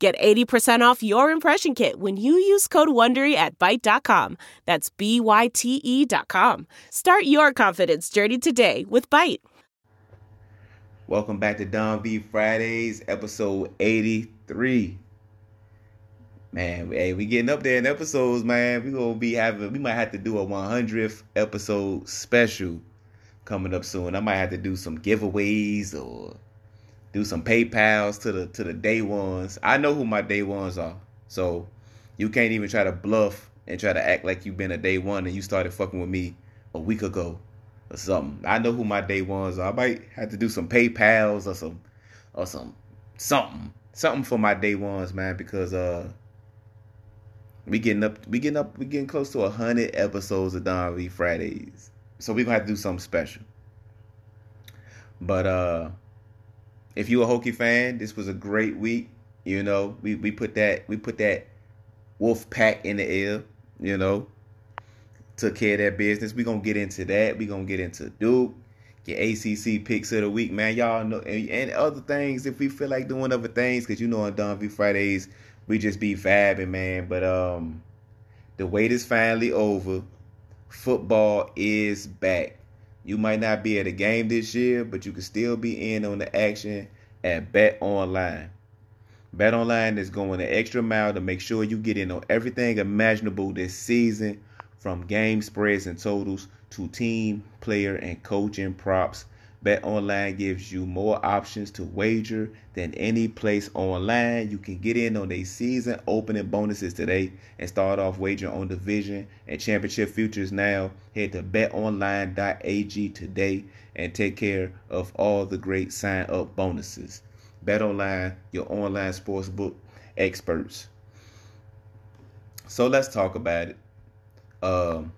Get 80% off your impression kit when you use code WONDERY at Byte.com. That's B-Y-T-E dot com. Start your confidence journey today with Byte. Welcome back to Don V Fridays, episode 83. Man, hey, we getting up there in episodes, man. We gonna be having, we might have to do a 100th episode special coming up soon. I might have to do some giveaways or do some PayPal's to the to the day ones. I know who my day ones are, so you can't even try to bluff and try to act like you've been a day one and you started fucking with me a week ago or something. I know who my day ones are. I might have to do some PayPal's or some or some something something for my day ones, man, because uh we getting up we getting up we getting close to a hundred episodes of Don V Fridays. So we gonna have to do something special. But uh if you a Hokie fan, this was a great week. You know, we, we put that we put that wolf pack in the air, you know. Took care of that business. we gonna get into that. we gonna get into Duke, get ACC picks of the week, man. Y'all know and, and other things if we feel like doing other things, cause you know on Don V Fridays, we just be vabbing, man. But um the wait is finally over. Football is back. You might not be at a game this year, but you can still be in on the action at Bet Online. Bet Online is going the extra mile to make sure you get in on everything imaginable this season, from game spreads and totals to team, player, and coaching props Bet Online gives you more options to wager than any place online. You can get in on a season opening bonuses today and start off wagering on division and championship futures now. Head to betonline.ag today and take care of all the great sign up bonuses. Bet Online, your online sportsbook experts. So let's talk about it. Um,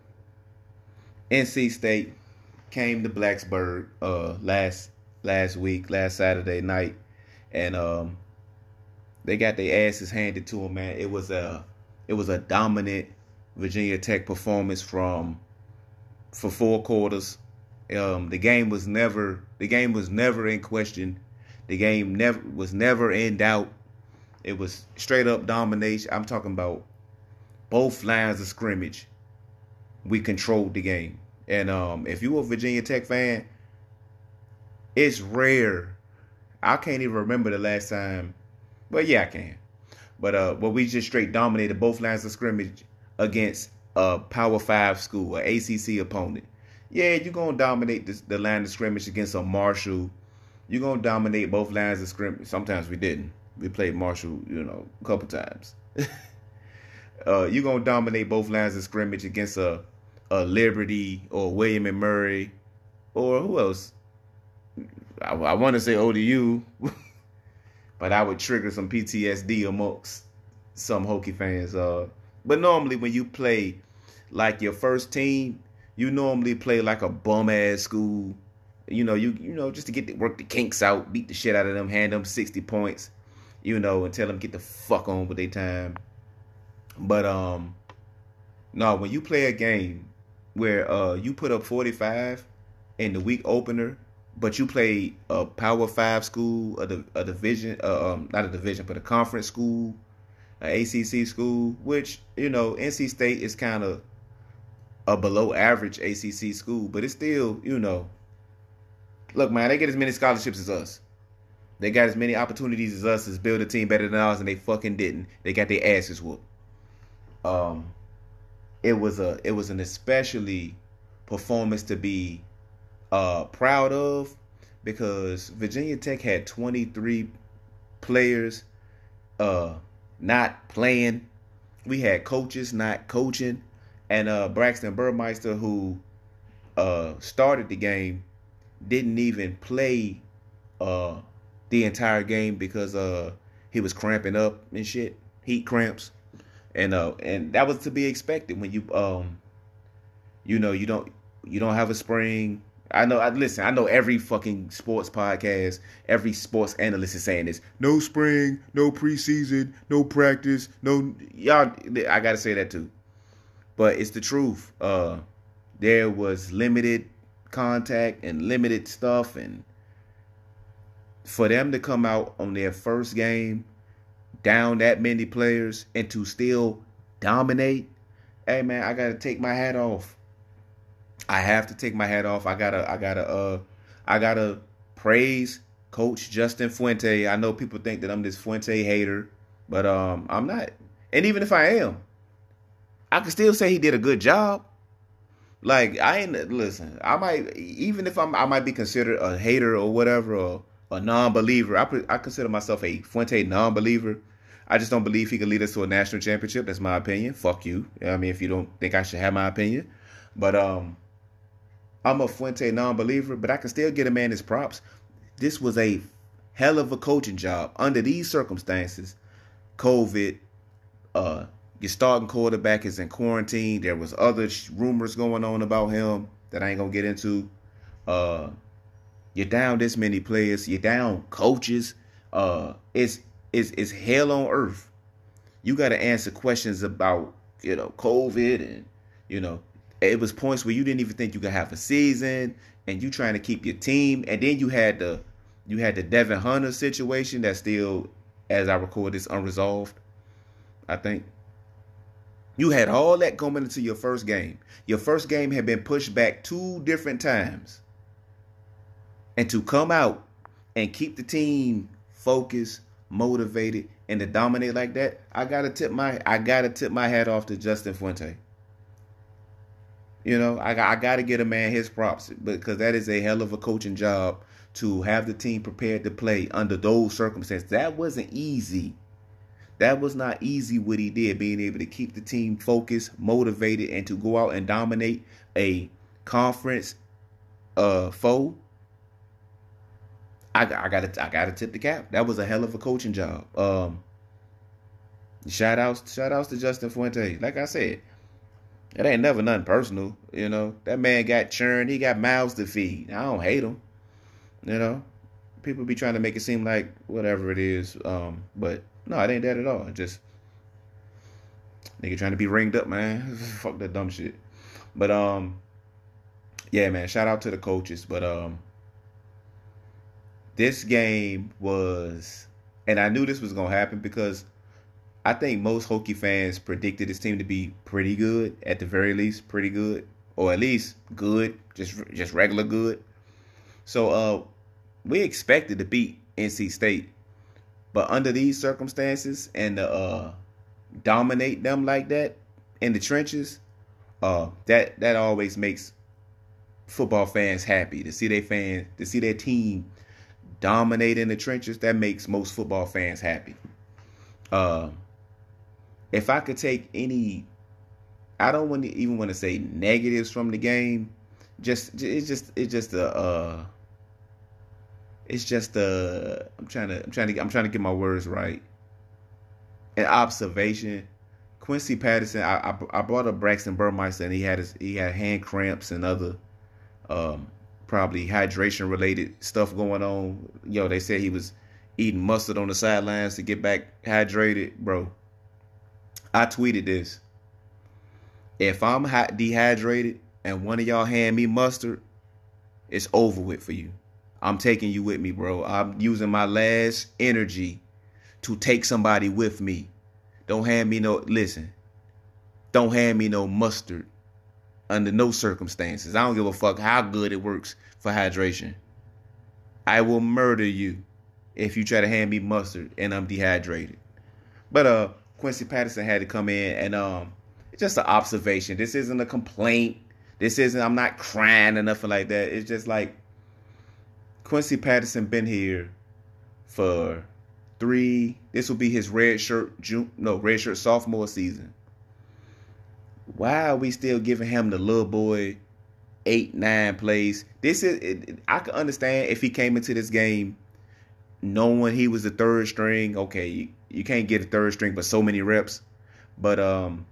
NC State came to Blacksburg uh last last week, last Saturday night, and um they got their asses handed to them, man. It was a it was a dominant Virginia Tech performance from for four quarters. Um, the game was never the game was never in question. The game never was never in doubt. It was straight up domination. I'm talking about both lines of scrimmage. We controlled the game. And um, if you a Virginia Tech fan, it's rare. I can't even remember the last time. But yeah, I can. But uh, but we just straight dominated both lines of scrimmage against a Power Five school, an ACC opponent. Yeah, you're gonna dominate the line of scrimmage against a Marshall. You're gonna dominate both lines of scrimmage. Sometimes we didn't. We played Marshall, you know, a couple times. uh, you're gonna dominate both lines of scrimmage against a a Liberty or William and Mary or who else? I, I want to say ODU, but I would trigger some PTSD amongst some Hokie fans. Uh, but normally when you play like your first team, you normally play like a bum ass school. You know, you you know just to get the, work the kinks out, beat the shit out of them, hand them sixty points, you know, and tell them get the fuck on with their time. But um, no, when you play a game where uh you put up 45 in the week opener, but you play a Power Five school, a, a division, uh, um, not a division, but a conference school, an ACC school, which you know NC State is kind of a below average ACC school, but it's still you know. Look, man, they get as many scholarships as us. They got as many opportunities as us as build a team better than ours, and they fucking didn't. They got their asses whooped. Um, it was a it was an especially performance to be uh, proud of because Virginia Tech had 23 players uh, not playing. We had coaches not coaching, and uh, Braxton Burmeister, who uh, started the game, didn't even play uh, the entire game because uh, he was cramping up and shit, heat cramps and uh, and that was to be expected when you um, you know, you don't you don't have a spring. I know. I listen. I know every fucking sports podcast, every sports analyst is saying this. No spring, no preseason, no practice, no y'all. I gotta say that too, but it's the truth. Uh, there was limited contact and limited stuff, and for them to come out on their first game down that many players and to still dominate, hey man, I gotta take my hat off. I have to take my hat off. I gotta, I gotta, uh, I gotta praise Coach Justin Fuente. I know people think that I'm this Fuente hater, but um, I'm not. And even if I am, I can still say he did a good job. Like I ain't listen. I might even if I'm I might be considered a hater or whatever or a non-believer. I I consider myself a Fuente non-believer. I just don't believe he can lead us to a national championship. That's my opinion. Fuck you. I mean, if you don't think I should have my opinion, but um, I'm a Fuente non-believer, but I can still get a man his props. This was a hell of a coaching job under these circumstances. COVID, uh, your starting quarterback is in quarantine. There was other rumors going on about him that I ain't gonna get into. Uh, you're down this many players. You're down coaches. Uh, it's it's it's hell on earth. You got to answer questions about you know COVID and you know it was points where you didn't even think you could have a season, and you trying to keep your team, and then you had the you had the Devon Hunter situation that still, as I record this, unresolved. I think you had all that coming into your first game. Your first game had been pushed back two different times, and to come out and keep the team focused, motivated, and to dominate like that, I gotta tip my I gotta tip my hat off to Justin Fuente. You know, I, I got to get a man his props because that is a hell of a coaching job to have the team prepared to play under those circumstances. That wasn't easy. That was not easy what he did, being able to keep the team focused, motivated, and to go out and dominate a conference uh foe. I, I gotta I gotta tip the cap. That was a hell of a coaching job. Um shout outs shout outs to Justin Fuente. Like I said, it ain't never nothing personal, you know. That man got churned. He got mouths to feed. I don't hate him, you know. People be trying to make it seem like whatever it is, um, but no, it ain't that at all. Just nigga trying to be ringed up, man. Fuck that dumb shit. But um, yeah, man. Shout out to the coaches, but um, this game was, and I knew this was gonna happen because I think most Hokie fans predicted this team to be pretty good, at the very least, pretty good, or at least good, just just regular good. So uh, we expected to beat NC State, but under these circumstances and to uh, dominate them like that in the trenches, uh, that that always makes football fans happy to see their fans to see their team dominate in the trenches. That makes most football fans happy. Uh, if I could take any, I don't want to even want to say negatives from the game. Just it's just it's just a. Uh, it's just a. I'm trying to I'm trying to I'm trying to get my words right. An observation. Quincy Patterson. I I, I brought up Braxton Burmeister and he had his he had hand cramps and other, um, probably hydration related stuff going on. Yo, they said he was eating mustard on the sidelines to get back hydrated, bro. I tweeted this. If I'm hot dehydrated and one of y'all hand me mustard, it's over with for you. I'm taking you with me, bro. I'm using my last energy to take somebody with me. Don't hand me no listen. Don't hand me no mustard under no circumstances. I don't give a fuck how good it works for hydration. I will murder you if you try to hand me mustard and I'm dehydrated. But uh Quincy Patterson had to come in and um just an observation. This isn't a complaint. This isn't I'm not crying or nothing like that. It's just like Quincy Patterson been here for three. This will be his red shirt June no red shirt sophomore season. Why are we still giving him the little boy eight nine plays? This is I can understand if he came into this game knowing he was the third string. Okay, you can't get a third string, but so many reps. But um,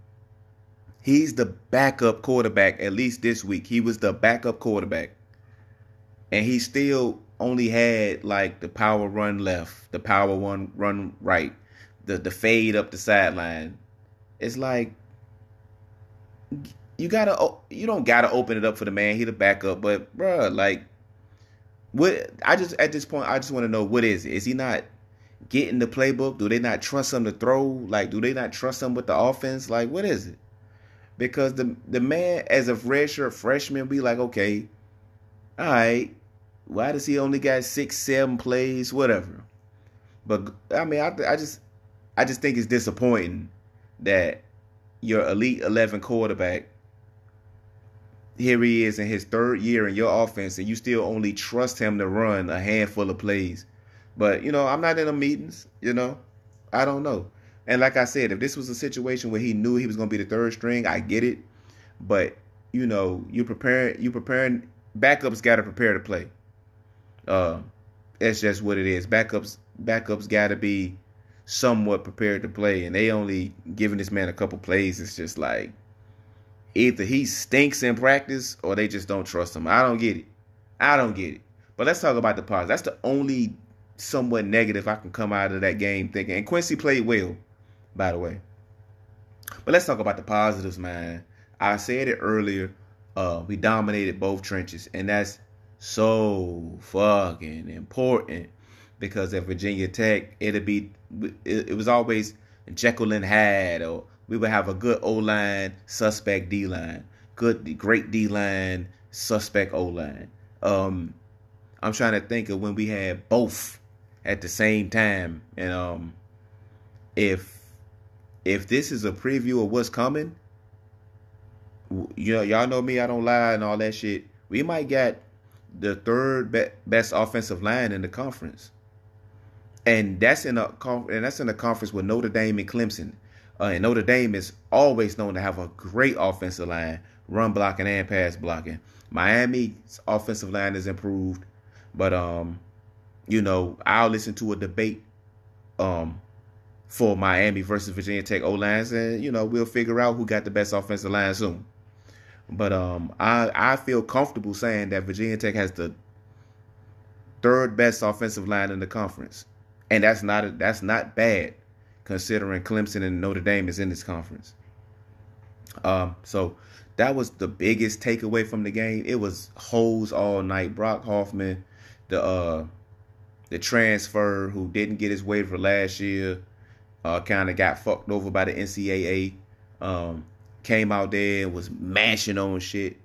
he's the backup quarterback. At least this week, he was the backup quarterback, and he still only had like the power run left, the power one run right, the the fade up the sideline. It's like you gotta you don't gotta open it up for the man. He the backup, but bruh, like what I just at this point I just want to know what is it? Is he not getting the playbook? Do they not trust him to throw? Like, do they not trust him with the offense? Like, what is it? Because the the man as a fresher freshman be like, okay, all right, why does he only got six, seven plays, whatever? But I mean, I I just I just think it's disappointing that your elite eleven quarterback here he is in his third year in your offense, and you still only trust him to run a handful of plays. But you know, I'm not in the meetings. You know, I don't know. And like I said, if this was a situation where he knew he was going to be the third string, I get it. But you know, you prepare, you preparing. Backups got to prepare to play. Uh, that's just what it is. Backups, backups got to be somewhat prepared to play, and they only giving this man a couple plays. It's just like either he stinks in practice or they just don't trust him. I don't get it. I don't get it. But let's talk about the positives. That's the only somewhat negative I can come out of that game thinking. And Quincy played well, by the way. But let's talk about the positives, man. I said it earlier. Uh, we dominated both trenches, and that's so fucking important because at Virginia Tech, it'll be it, it was always Jekyll and Hyde, or we would have a good O line, suspect D line, good great D line, suspect O line. Um, I'm trying to think of when we had both at the same time. And um, if if this is a preview of what's coming, you know, y'all know me, I don't lie and all that shit. We might get the third be- best offensive line in the conference, and that's in a and that's in a conference with Notre Dame and Clemson. Uh, and Notre Dame is always known to have a great offensive line, run blocking and pass blocking. Miami's offensive line is improved, but um, you know, I'll listen to a debate um for Miami versus Virginia Tech O lines, and you know, we'll figure out who got the best offensive line soon. But um, I I feel comfortable saying that Virginia Tech has the third best offensive line in the conference, and that's not a, that's not bad considering Clemson and Notre Dame is in this conference. Um, so that was the biggest takeaway from the game. It was holes all night. Brock Hoffman, the uh, the transfer who didn't get his waiver last year, uh, kind of got fucked over by the NCAA. Um, came out there and was mashing on shit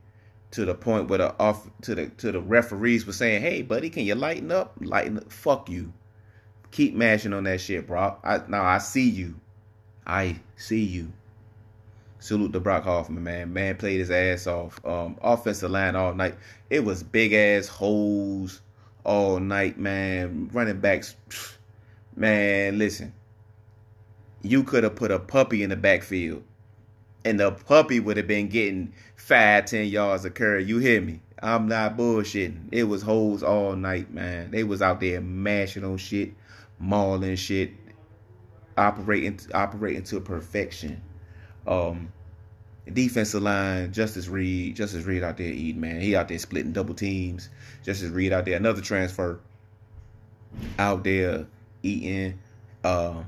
to the point where the off to the to the referees were saying, "Hey, buddy, can you lighten up? Lighten up. Fuck you. Keep mashing on that shit, bro. I, now I see you. I see you." Salute to Brock Hoffman, man. Man played his ass off. Um, offensive line all night. It was big ass holes all night, man. Running backs, man, listen. You could have put a puppy in the backfield, and the puppy would have been getting five, ten yards of carry. You hear me? I'm not bullshitting. It was holes all night, man. They was out there mashing on shit, mauling shit, operating operating to perfection. Um, defensive line, Justus Reed, Justus Reed out there eating, man. He out there splitting double teams. Justus Reed out there, another transfer out there eating. Uh,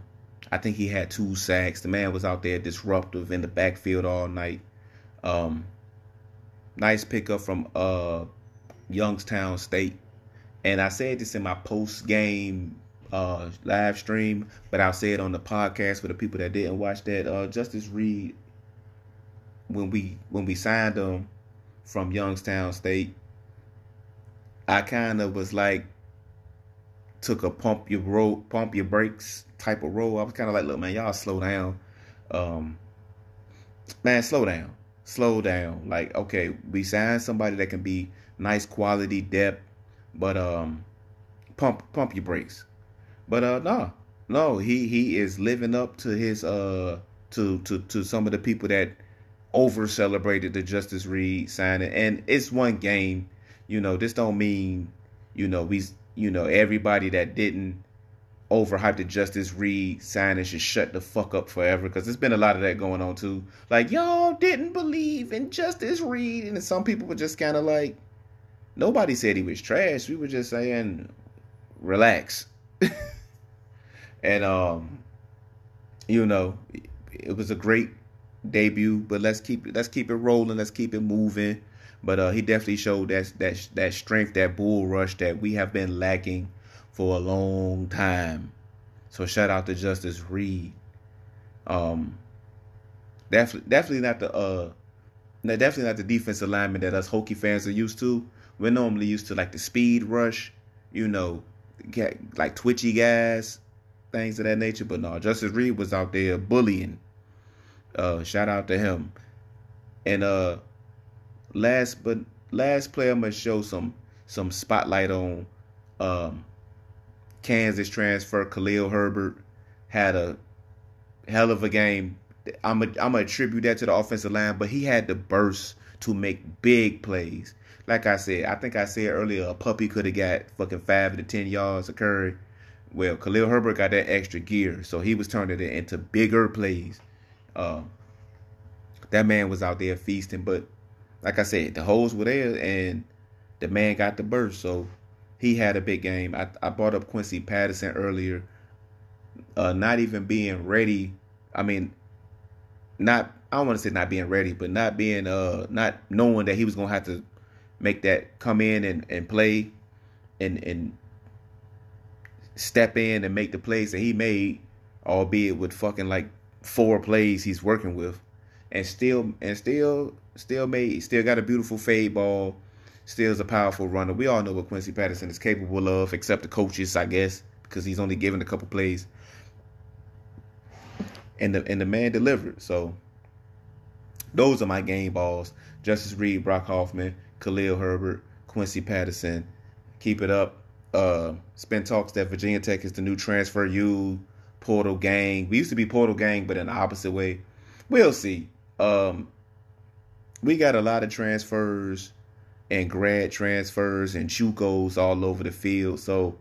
I think he had two sacks. The man was out there disruptive in the backfield all night. Um, nice pickup from uh, Youngstown State. And I said this in my post game uh, live stream, but I'll say it on the podcast for the people that didn't watch that. Uh, Justus Reed when we when we signed him from Youngstown State, I kind of was like took a pump your roll, pump your brakes type of role. I was kind of like, look, man, y'all slow down. Um, man, slow down, slow down. Like, okay, we signed somebody that can be nice quality depth, but um, pump pump your brakes. But uh, no, no, he he is living up to his uh to to to some of the people that over celebrated the Justus Reed signing, and it's one game. You know, this don't mean you know we you know everybody that didn't overhype the Justus Reed signing should shut the fuck up forever because there's been a lot of that going on too. Like y'all didn't believe in Justus Reed, and some people were just kind of like, nobody said he was trash. We were just saying, relax. and um, you know, it was a great debut, but let's keep let's keep it rolling, let's keep it moving. But uh, he definitely showed that that that strength, that bull rush that we have been lacking for a long time. So shout out to Justus Reed. Um, definitely, definitely not the uh, definitely not the defensive lineman that us Hokie fans are used to. We're normally used to like the speed rush, you know, like twitchy guys, things of that nature. But no, Justus Reed was out there bullying. Uh, shout out to him. And uh, last but last player I'm gonna show some some spotlight on. Um, Kansas transfer Khalil Herbert had a hell of a game. I'm a, I'm gonna attribute that to the offensive line, but he had the burst to make big plays. Like I said, I think I said earlier, a puppy could have got fucking five to ten yards of Curry. Well, Khalil Herbert got that extra gear, so he was turning it into bigger plays. Uh, that man was out there feasting, but like I said, the holes were there, and the man got the burst. So he had a big game. I, I brought up Quincy Patterson earlier, uh, not even being ready. I mean, not I don't want to say not being ready, but not being uh not knowing that he was gonna have to make that come in and, and play and and step in and make the plays that he made, albeit with fucking like four plays he's working with, and still and still still made still got a beautiful fade ball still is a powerful runner. We all know what Quincy Patterson is capable of, except the coaches, I guess, because he's only given a couple plays. And the and the man delivered. So those are my game balls. Justus Reed, Brock Hoffman, Khalil Herbert, Quincy Patterson. Keep it up. Uh Spin talks that Virginia Tech is the new transfer you portal gang. We used to be portal gang, but in the opposite way. We'll see. Um we got a lot of transfers and grad transfers and JUCOs all over the field. So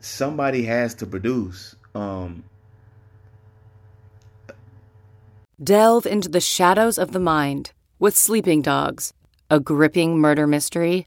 somebody has to produce. Um, Delve into the shadows of the mind with Sleeping Dogs, a gripping murder mystery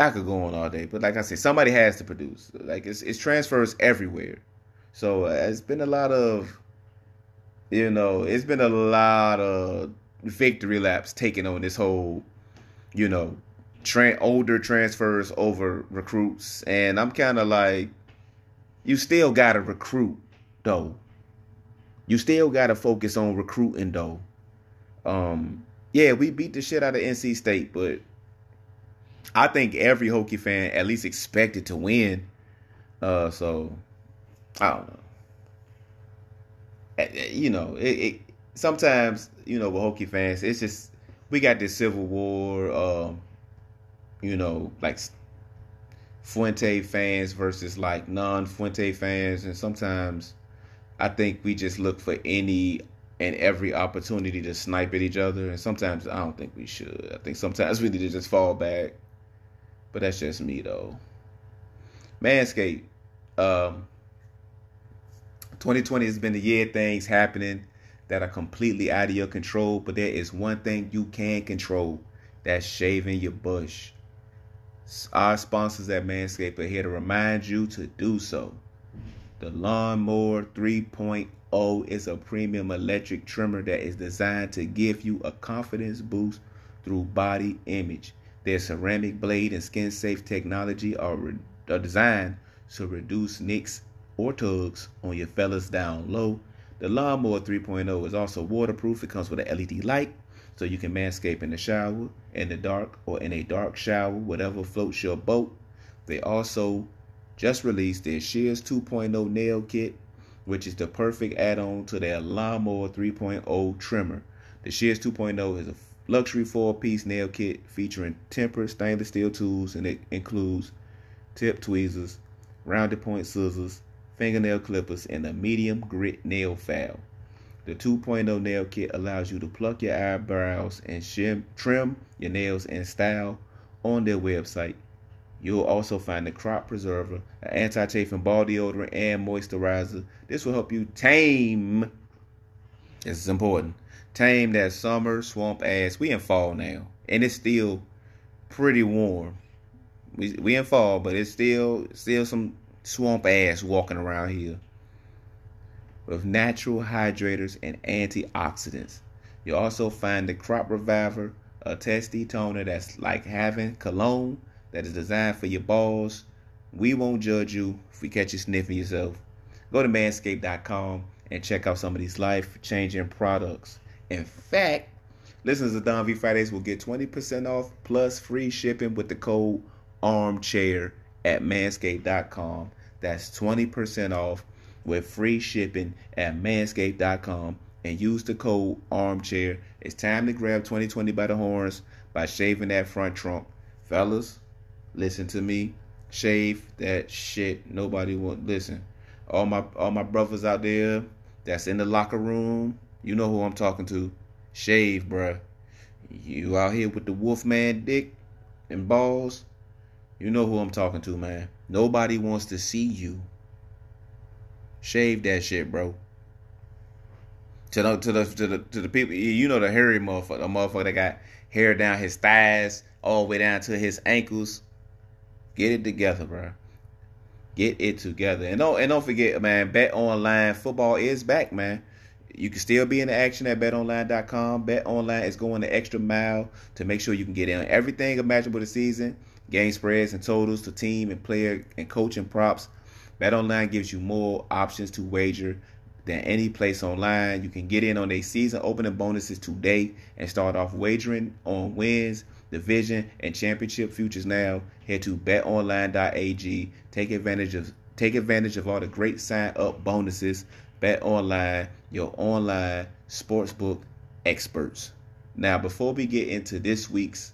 I could go on all day, but like I said, somebody has to produce. Like it's it's transfers everywhere. So uh, it's been a lot of, you know, it's been a lot of victory laps taken on this whole, you know, tra- older transfers over recruits, and I'm kind of like, you still got to recruit though. You still got to focus on recruiting though. Um, yeah, we beat the shit out of NC State, but I think every Hokie fan at least expected to win. Uh, so I don't know. Eh, eh, you know, it, it sometimes you know with Hokie fans, it's just we got this civil war. Um, you know, like Fuente fans versus like non-Fuente fans, and sometimes I think we just look for any and every opportunity to snipe at each other, and sometimes I don't think we should. I think sometimes we need to just fall back, but that's just me though. Manscaped, um, 2020 has been the year things happening that are completely out of your control, but there is one thing you can control. That's shaving your bush. Our sponsors at Manscaped are here to remind you to do so. The Lawnmower 3.0 is a premium electric trimmer that is designed to give you a confidence boost through body image. Their ceramic blade and skin safe technology are, re- are designed to reduce nicks or tugs on your fellas down low. The Lawnmower 3.0 is also waterproof. It comes with an LED light so you can manscape in the shower, in the dark, or in a dark shower, whatever floats your boat. They also just released their Shears 2.0 nail kit, which is the perfect add-on to their Lawnmower 3.0 trimmer. The Shears 2.0 is a luxury four-piece nail kit featuring tempered stainless steel tools, and it includes tip tweezers, rounded point scissors, fingernail clippers, and a medium grit nail file. The 2.0 nail kit allows you to pluck your eyebrows and shim, trim your nails in style on their website. You'll also find the crop preserver, an anti-chafing ball deodorant, and moisturizer. This will help you tame. This is important. Tame that summer swamp ass. We in fall now, and it's still pretty warm. We we in fall, but it's still still some swamp ass walking around here with natural hydrators and antioxidants. You'll also find the Crop Reviver, a testy toner that's like having cologne that is designed for your balls. We won't judge you if we catch you sniffing yourself. Go to manscaped.com and check out some of these life changing products. In fact, listeners of Don V Fridays will get 20% off plus free shipping with the code armchair at manscaped.com. That's 20% off with free shipping at manscaped.com and use the code armchair. It's time to grab 2020 by the horns by shaving that front trunk. Fellas, listen to me. Shave that shit. Nobody want listen. All my all my brothers out there that's in the locker room, you know who I'm talking to. Shave, bruh. You out here with the Wolfman dick and balls, you know who I'm talking to, man. Nobody wants to see you Shave that shit, bro. To the to the to the to the people, you know the hairy motherfucker, the motherfucker that got hair down his thighs all the way down to his ankles. Get it together, bro. Get it together, and don't and don't forget, man. Bet online football is back, man. You can still be in the action at betonline.com. BetOnline is going the extra mile to make sure you can get in everything imaginable this season. Game spreads and totals to team and player and coaching props BetOnline gives you more options to wager than any place online. You can get in on their season opening bonuses today and start off wagering on wins, division, and championship futures now. Head to betonline.ag. Take advantage of take advantage of all the great sign up bonuses. Bet online, your online sportsbook experts. Now, before we get into this week's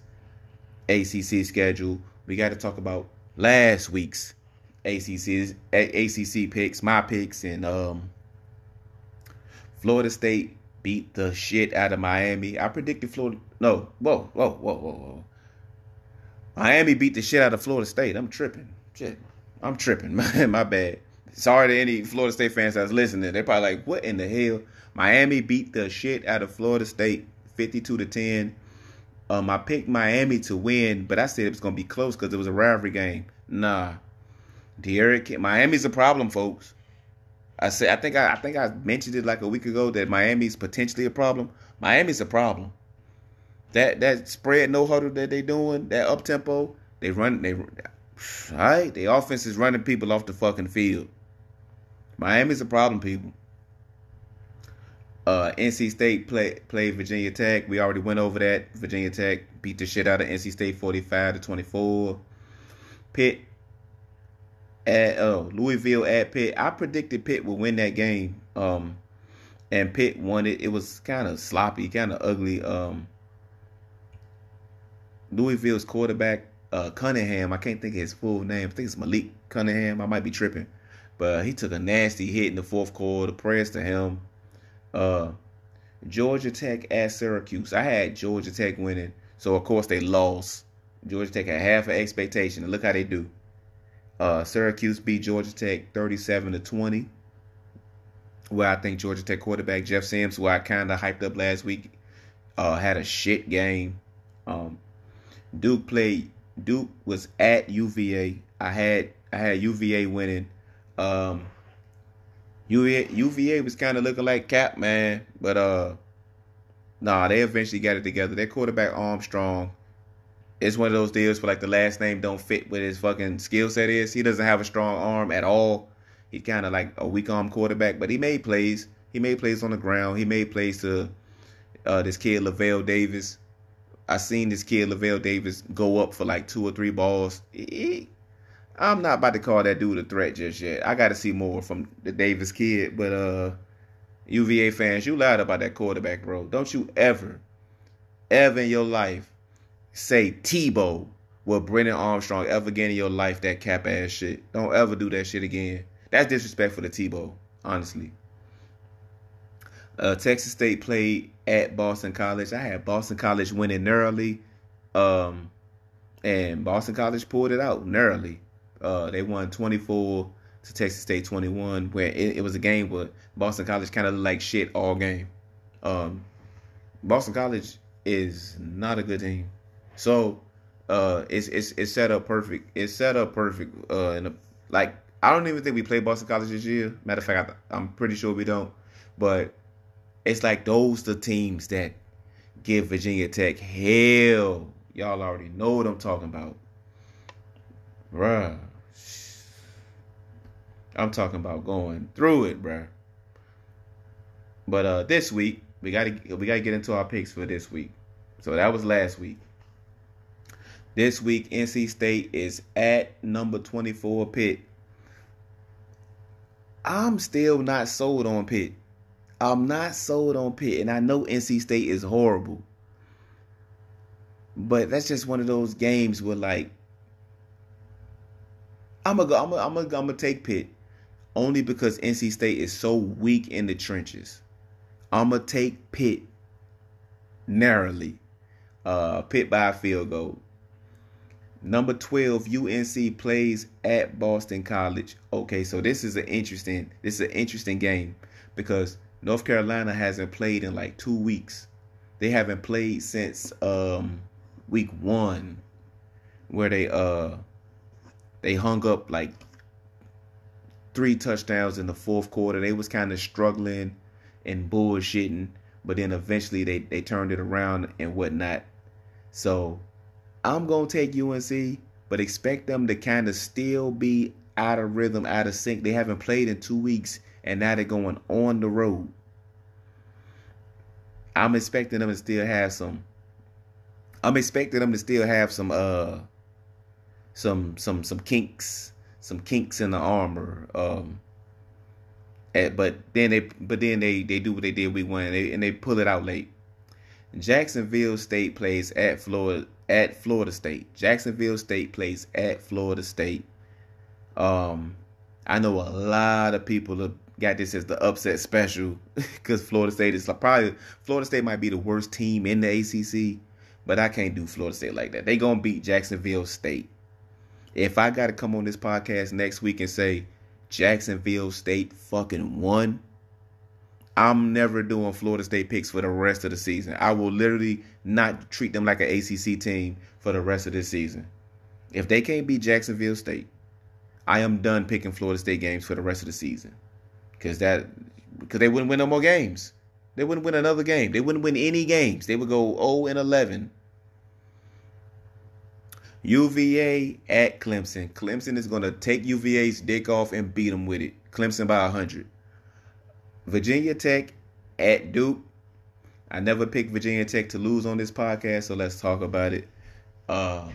ACC schedule, we got to talk about last week's ACC's ACC picks, my picks, and um, Florida State beat the shit out of Miami. I predicted Florida. No, whoa, whoa, whoa, whoa, whoa. Miami beat the shit out of Florida State. I'm tripping. Shit. I'm tripping. My, my bad. Sorry to any Florida State fans that's listening. They're probably like, what in the hell? Miami beat the shit out of Florida State 52 to 10. Um, I picked Miami to win, but I said it was gonna be close because it was a rivalry game. Nah, D'Eriq, Miami's a problem, folks. I said I think I, I think I mentioned it like a week ago that Miami's potentially a problem. Miami's a problem. That that spread no huddle that they doing, that up tempo, they run they right, the offense is running people off the fucking field. Miami's a problem, people. Uh, NC State play, played Virginia Tech. We already went over that. Virginia Tech beat the shit out of NC State 45 to 24. Pitt at oh Louisville at Pitt. I predicted Pitt would win that game. Um, and Pitt won it. It was kind of sloppy, kind of ugly. Um, Louisville's quarterback uh, Cunningham. I can't think of his full name. I think it's Malik Cunningham. I might be tripping, but he took a nasty hit in the fourth quarter. Prayers to him. Uh, Georgia Tech at Syracuse. I had Georgia Tech winning, so of course they lost. Georgia Tech had half an expectation, and look how they do. Uh, Syracuse beat Georgia Tech 37 to 20. Where I think Georgia Tech quarterback Jeff Sims, who I kind of hyped up last week, uh, had a shit game. Um, Duke played. Duke was at UVA. I had I had UVA winning. Um, UVA, UVA was kind of looking like Cap, man. But uh, nah, they eventually got it together. Their quarterback Armstrong. It's one of those deals where like the last name don't fit with his fucking skill set is. He doesn't have a strong arm at all. He's kind of like a weak arm quarterback, but he made plays. He made plays on the ground. He made plays to uh, this kid Lavel Davis. I seen this kid Lavel Davis go up for like two or three balls. He, I'm not about to call that dude a threat just yet. I got to see more from the Davis kid. But uh, UVA fans, you lied about that quarterback, bro. Don't you ever, ever in your life say Tebow with Brennan Armstrong ever again in your life that cap ass shit. Don't ever do that shit again. That's disrespectful to Tebow, honestly. Uh, Texas State played at Boston College. I had Boston College winning narrowly, um, and Boston College pulled it out narrowly. Uh, they won 24 to Texas State 21, where it, it was a game where Boston College kind of like shit all game. Um, Boston College is not a good team, so uh, it's it's it's set up perfect. It's set up perfect. Uh, in a, like I don't even think we play Boston College this year. Matter of fact, I, I'm pretty sure we don't. But it's like those the teams that give Virginia Tech hell. Y'all already know what I'm talking about. Bruh. I'm talking about going through it, bruh. But uh this week, we gotta we gotta get into our picks for this week. So that was last week. This week, NC State is at number 24 Pitt. I'm still not sold on Pitt. I'm not sold on Pitt, and I know NC State is horrible. But that's just one of those games where, like, I'm gonna go. I'm gonna. I'm gonna. I'm gonna take Pitt, only because NC State is so weak in the trenches. I'm gonna take Pitt narrowly. Uh, Pitt by a field goal. Number 12, UNC plays at Boston College. Okay, so this is an interesting this is an interesting game because North Carolina hasn't played in like 2 weeks. They haven't played since um week 1 where they uh they hung up like three touchdowns in the fourth quarter. They was kind of struggling and bullshitting, but then eventually they they turned it around and whatnot. So I'm gonna take UNC, but expect them to kind of still be out of rhythm, out of sync. They haven't played in two weeks, and now they're going on the road. I'm expecting them to still have some. I'm expecting them to still have some uh some some some kinks, some kinks in the armor. Um at, but then they but then they they do what they did week one and they, and they pull it out late. Jacksonville State plays at Florida at Florida State. Jacksonville State plays at Florida State. Um, I know a lot of people have got this as the upset special because Florida State is like probably Florida State might be the worst team in the ACC, but I can't do Florida State like that. They gonna beat Jacksonville State. If I got to come on this podcast next week and say Jacksonville State fucking won, I'm never doing Florida State picks for the rest of the season. I will literally not treat them like an ACC team for the rest of this season. If they can't beat Jacksonville State, I am done picking Florida State games for the rest of the season. Cause that because they wouldn't win no more games. They wouldn't win another game. They wouldn't win any games. They would go 0 and 11. UVA at Clemson. Clemson is going to take UVA's dick off and beat them with it. Clemson by 100. Virginia Tech at Duke. I never picked Virginia Tech to lose on this podcast, so let's talk about it. Uh,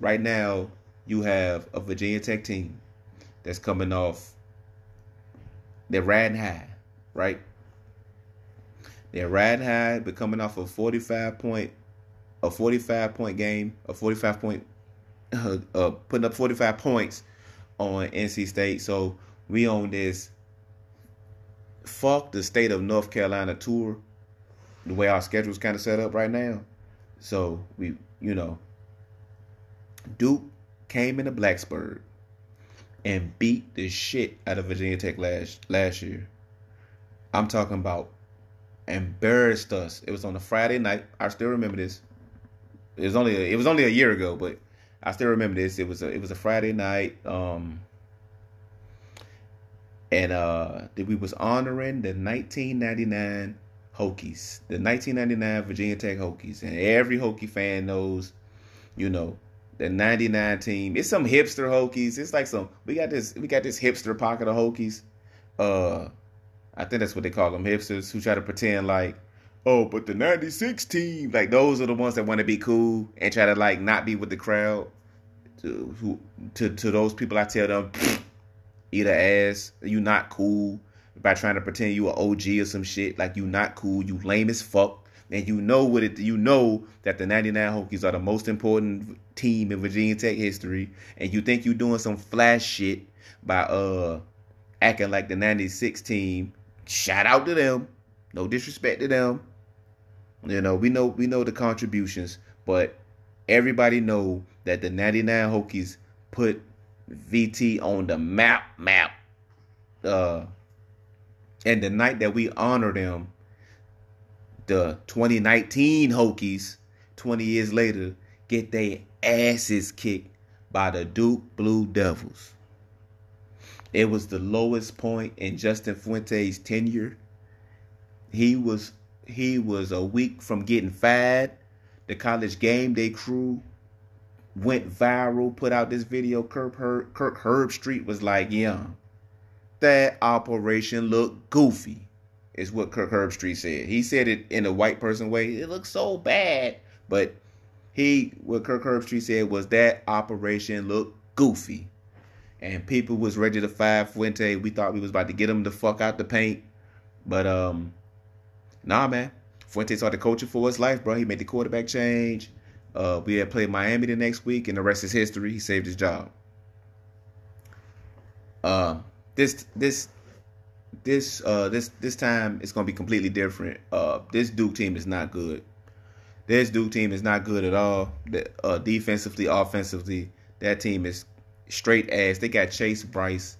right now, you have a Virginia Tech team that's coming off. They're riding high, right? They're riding high, but coming off a 45 point, a 45 point game, a 45 point, uh, uh, putting up 45 points on NC State. So we on this fuck the state of North Carolina tour, the way our schedule is kind of set up right now. So we, you know, Duke came into Blacksburg and beat the shit out of Virginia Tech last last year. I'm talking about embarrassed us. It was on a Friday night. I still remember this. It was only a, it was only a year ago, but I still remember this. It was a it was a Friday night. Um, and uh, we was honoring the 1999 Hokies, the 1999 Virginia Tech Hokies, and every Hokie fan knows, you know, the 99 team. It's some hipster Hokies. It's like some we got this we got this hipster pocket of Hokies. Uh, I think that's what they call them, hipsters who try to pretend like, oh, but the 96 team, like those are the ones that want to be cool and try to like not be with the crowd. To who to to those people, I tell them eat a ass. You not cool by trying to pretend you an OG or some shit. Like you not cool. You lame as fuck. And you know what it. You know that the '99 Hokies are the most important team in Virginia Tech history, and you think you doing some flash shit by uh acting like the '96 team. Shout out to them. No disrespect to them. You know we know we know the contributions, but everybody know that the '99 Hokies put VT on the map, map. Uh, and the night that we honor them, the 2019 Hokies, 20 years later, get their asses kicked by the Duke Blue Devils. It was the lowest point in Justin Fuente's tenure. He was he was a week from getting fired. The college game day crew went viral, put out this video. Kirk, Herb, Kirk Herbstreit was like, yeah, that operation looked goofy, is what Kirk Herbstreit said. He said it in a white person way. It looks so bad. But he, what Kirk Herbstreit said was that operation looked goofy. And people was ready to fire Fuente. We thought we was about to get him the fuck out the paint. But um, nah, man. Fuente started coaching for his life, bro. He made the quarterback change. Uh, we had played Miami the next week, and the rest is history. He saved his job. Uh, this this this uh this this time it's gonna be completely different. Uh, this Duke team is not good. This Duke team is not good at all. Uh, defensively, offensively, that team is straight ass. They got Chase Brice,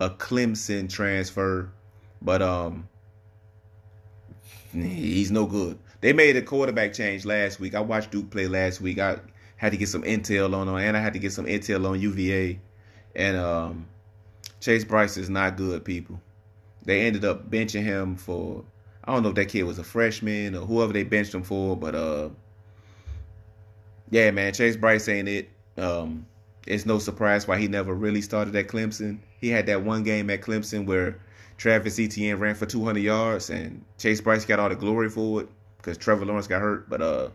a Clemson transfer, but um, he's no good. They made a quarterback change last week. I watched Duke play last week. I had to get some intel on them, and I had to get some intel on UVA. And um, Chase Brice is not good, people. They ended up benching him for I don't know if that kid was a freshman or whoever they benched him for, but uh, yeah, man, Chase Brice ain't it. Um, it's no surprise why he never really started at Clemson. He had that one game at Clemson where Travis Etienne ran for 200 yards, and Chase Brice got all the glory for it because Trevor Lawrence got hurt. But uh,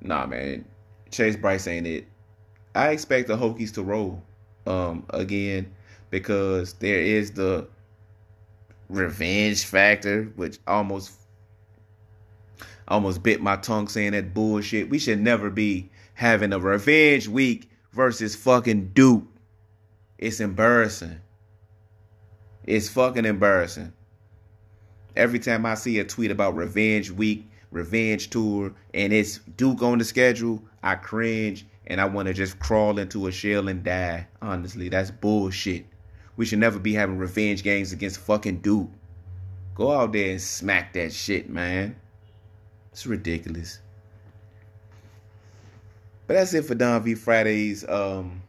nah, man, Chase Brice ain't it. I expect the Hokies to roll um again because there is the revenge factor, which almost almost bit my tongue saying that bullshit. We should never be having a revenge week versus fucking Duke. It's embarrassing. It's fucking embarrassing. Every time I see a tweet about revenge week, revenge tour, and it's Duke on the schedule, I cringe and I want to just crawl into a shell and die. Honestly, that's bullshit. We should never be having revenge games against fucking Duke. Go out there and smack that shit, man. It's ridiculous. But that's it for Don V Fridays. Um,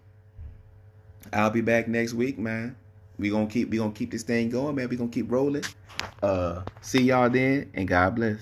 I'll be back next week, man. We gonna keep we gonna keep this thing going, man. We gonna keep rolling. Uh, see y'all then, and God bless.